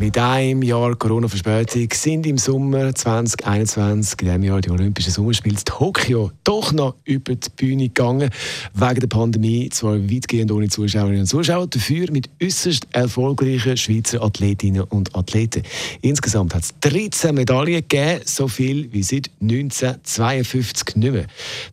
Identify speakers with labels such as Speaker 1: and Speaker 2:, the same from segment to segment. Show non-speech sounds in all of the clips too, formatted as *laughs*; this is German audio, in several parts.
Speaker 1: Mit einem Jahr Corona-Verspätung sind im Sommer 2021, in diesem Jahr die Olympischen Sommerspiele in Tokio, doch noch über die Bühne gegangen. Wegen der Pandemie zwar weitgehend ohne Zuschauerinnen und Zuschauer, dafür mit äußerst erfolgreichen Schweizer Athletinnen und Athleten. Insgesamt hat es 13 Medaillen gegeben, so viel wie seit 1952 nicht mehr.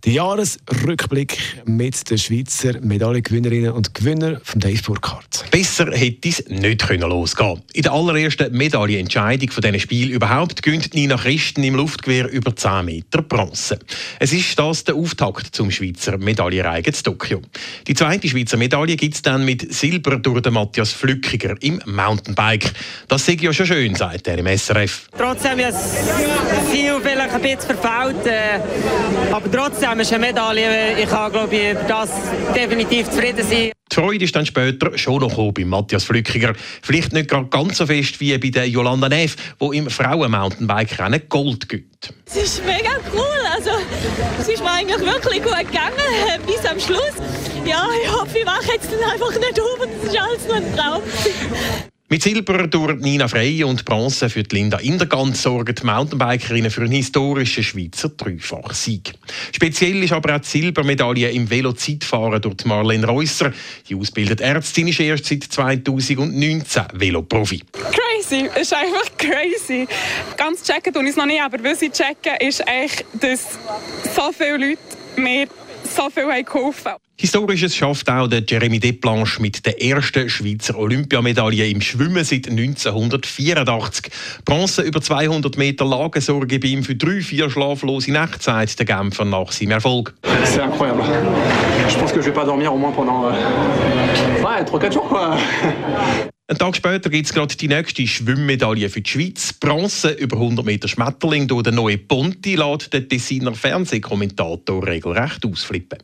Speaker 1: Der Jahresrückblick mit den Schweizer Medaillengewinnerinnen und Gewinner von Dave Burkhardt.
Speaker 2: Besser hätte es nicht können losgehen In der allerersten Medaillenentscheidung von diesem Spiel überhaupt gönnt Nina Christen im Luftgewehr über 10 Meter Bronze. Es ist das der Auftakt zum Schweizer Medaillenreigen in Tokio. Die zweite Schweizer Medaille gibt es dann mit Silber durch den Matthias Flückiger im Mountainbike. Das sehe ja schon schön, sagt er im SRF.
Speaker 3: Trotzdem ist viel vielleicht ein bisschen verfault, äh, aber trotzdem ist eine Medaille. Ich kann glaube ich das definitiv zufrieden sein.
Speaker 2: Die Freude ist dann später schon noch bei Matthias Flückiger. Vielleicht nicht ganz so fest wie bei der Jolanda Neff, die im Frauen-Mountainbike-Rennen Gold gibt.
Speaker 4: Es ist mega cool. Also, es ist mir eigentlich wirklich gut gegangen *laughs* bis am Schluss. Ja, ich hoffe, ich mache jetzt dann einfach nicht um. Das ist alles nur ein Traum. *laughs*
Speaker 2: Mit Silber durch Nina Frey und Bronze für Linda Indergant sorgen die Mountainbikerinnen für einen historischen Schweizer Dreifach-Sieg. Speziell ist aber auch die Silbermedaille im Velozeitfahren durch Marlene Reusser. Die ausgebildete Ärztin ist erst seit 2019 Veloprofi.
Speaker 5: Crazy, es ist einfach crazy. Ganz checken tun ich es noch nicht, aber was ich checke, ist eigentlich, dass so viele Leute mir so viel geholfen haben.
Speaker 2: Historisches schafft auch der Jeremy Desplanche mit der ersten Schweizer Olympiamedaille im Schwimmen seit 1984. Bronze über 200 Meter Lagensorge bei ihm für drei, vier schlaflose Nächte, sagt der Genfer nach seinem Erfolg.
Speaker 6: C'est incroyable. Je pense que je vais pas dormir au moins pendant euh, ouais, 3-4 jours. Quoi.
Speaker 2: Einen Tag später gibt es gerade die nächste Schwimmmedaille für die Schweiz. Bronze über 100 Meter Schmetterling durch den neuen Ponti lässt der Designer Fernsehkommentator regelrecht ausflippen.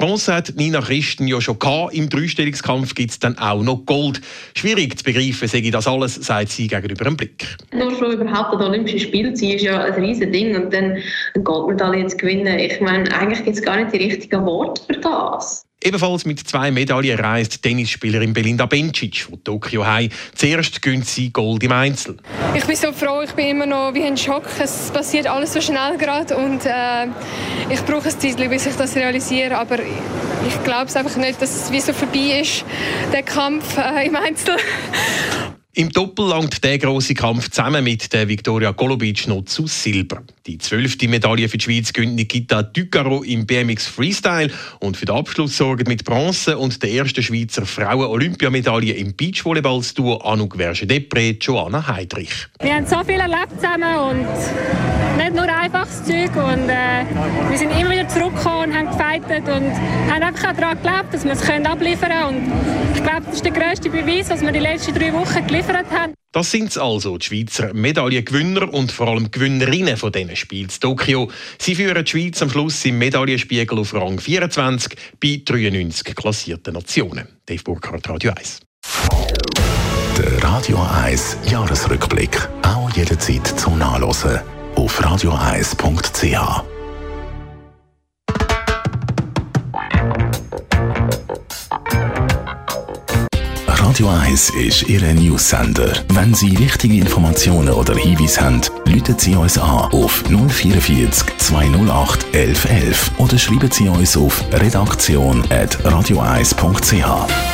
Speaker 2: Bronze hat Nina Christen ja schon gehabt. Im Dreistellungskampf gibt es dann auch noch Gold. Schwierig zu begreifen, sage ich das alles, sagt sie gegenüber einem Blick.
Speaker 7: Nur schon überhaupt an Olympischen Spielen zu ist ja ein riesiges Ding. Und dann eine Goldmedaille zu gewinnen, ich meine, eigentlich gibt es gar nicht die richtigen Worte für das.
Speaker 2: Ebenfalls mit zwei Medaillen reist Tennisspielerin Belinda Bencic von Tokio heim. Zuerst gönnt sie Gold im Einzel.
Speaker 8: Ich bin so froh, ich bin immer noch wie ein Schock. Es passiert alles so schnell gerade und äh, ich brauche ein Zeit, bis ich das realisiere. Aber ich glaube es einfach nicht, dass es wie so vorbei ist, der Kampf äh, im Einzel.
Speaker 2: Im Doppel langt der große Kampf zusammen mit der Viktoria Golubic noch zu Silber. Die zwölfte Medaille für die Schweiz gönnt Nikita Ducaro im BMX Freestyle und für den Abschluss sorgen mit Bronze und der ersten Schweizer Frauen-Olympiamedaille im Beachvolleyball-Duo Anouk Verge-Depré, Joanna Heidrich.
Speaker 9: Wir haben so viel erlebt zusammen und einfaches Zeug und äh, wir sind immer wieder zurückgekommen und haben gefeitet und haben einfach daran geglaubt, dass wir es abliefern können und ich glaube, das ist der grösste Beweis, was wir die letzten drei Wochen geliefert haben.
Speaker 2: Das sind also die Schweizer Medaillengewinner und vor allem Gewinnerinnen von diesen Spielen in Tokio. Sie führen die Schweiz am Schluss im Medaillenspiegel auf Rang 24 bei 93 klassierten Nationen. Dave Burkhardt, Radio 1.
Speaker 10: Der Radio 1 Jahresrückblick. Auch jederzeit zum Nachlesen auf radio1.ch. Radio 1 ist Ihr Newsender. Wenn Sie wichtige Informationen oder Hinweise haben, rufen Sie uns an auf 044 208 1111 oder schreiben Sie uns auf redaktion.radio1.ch.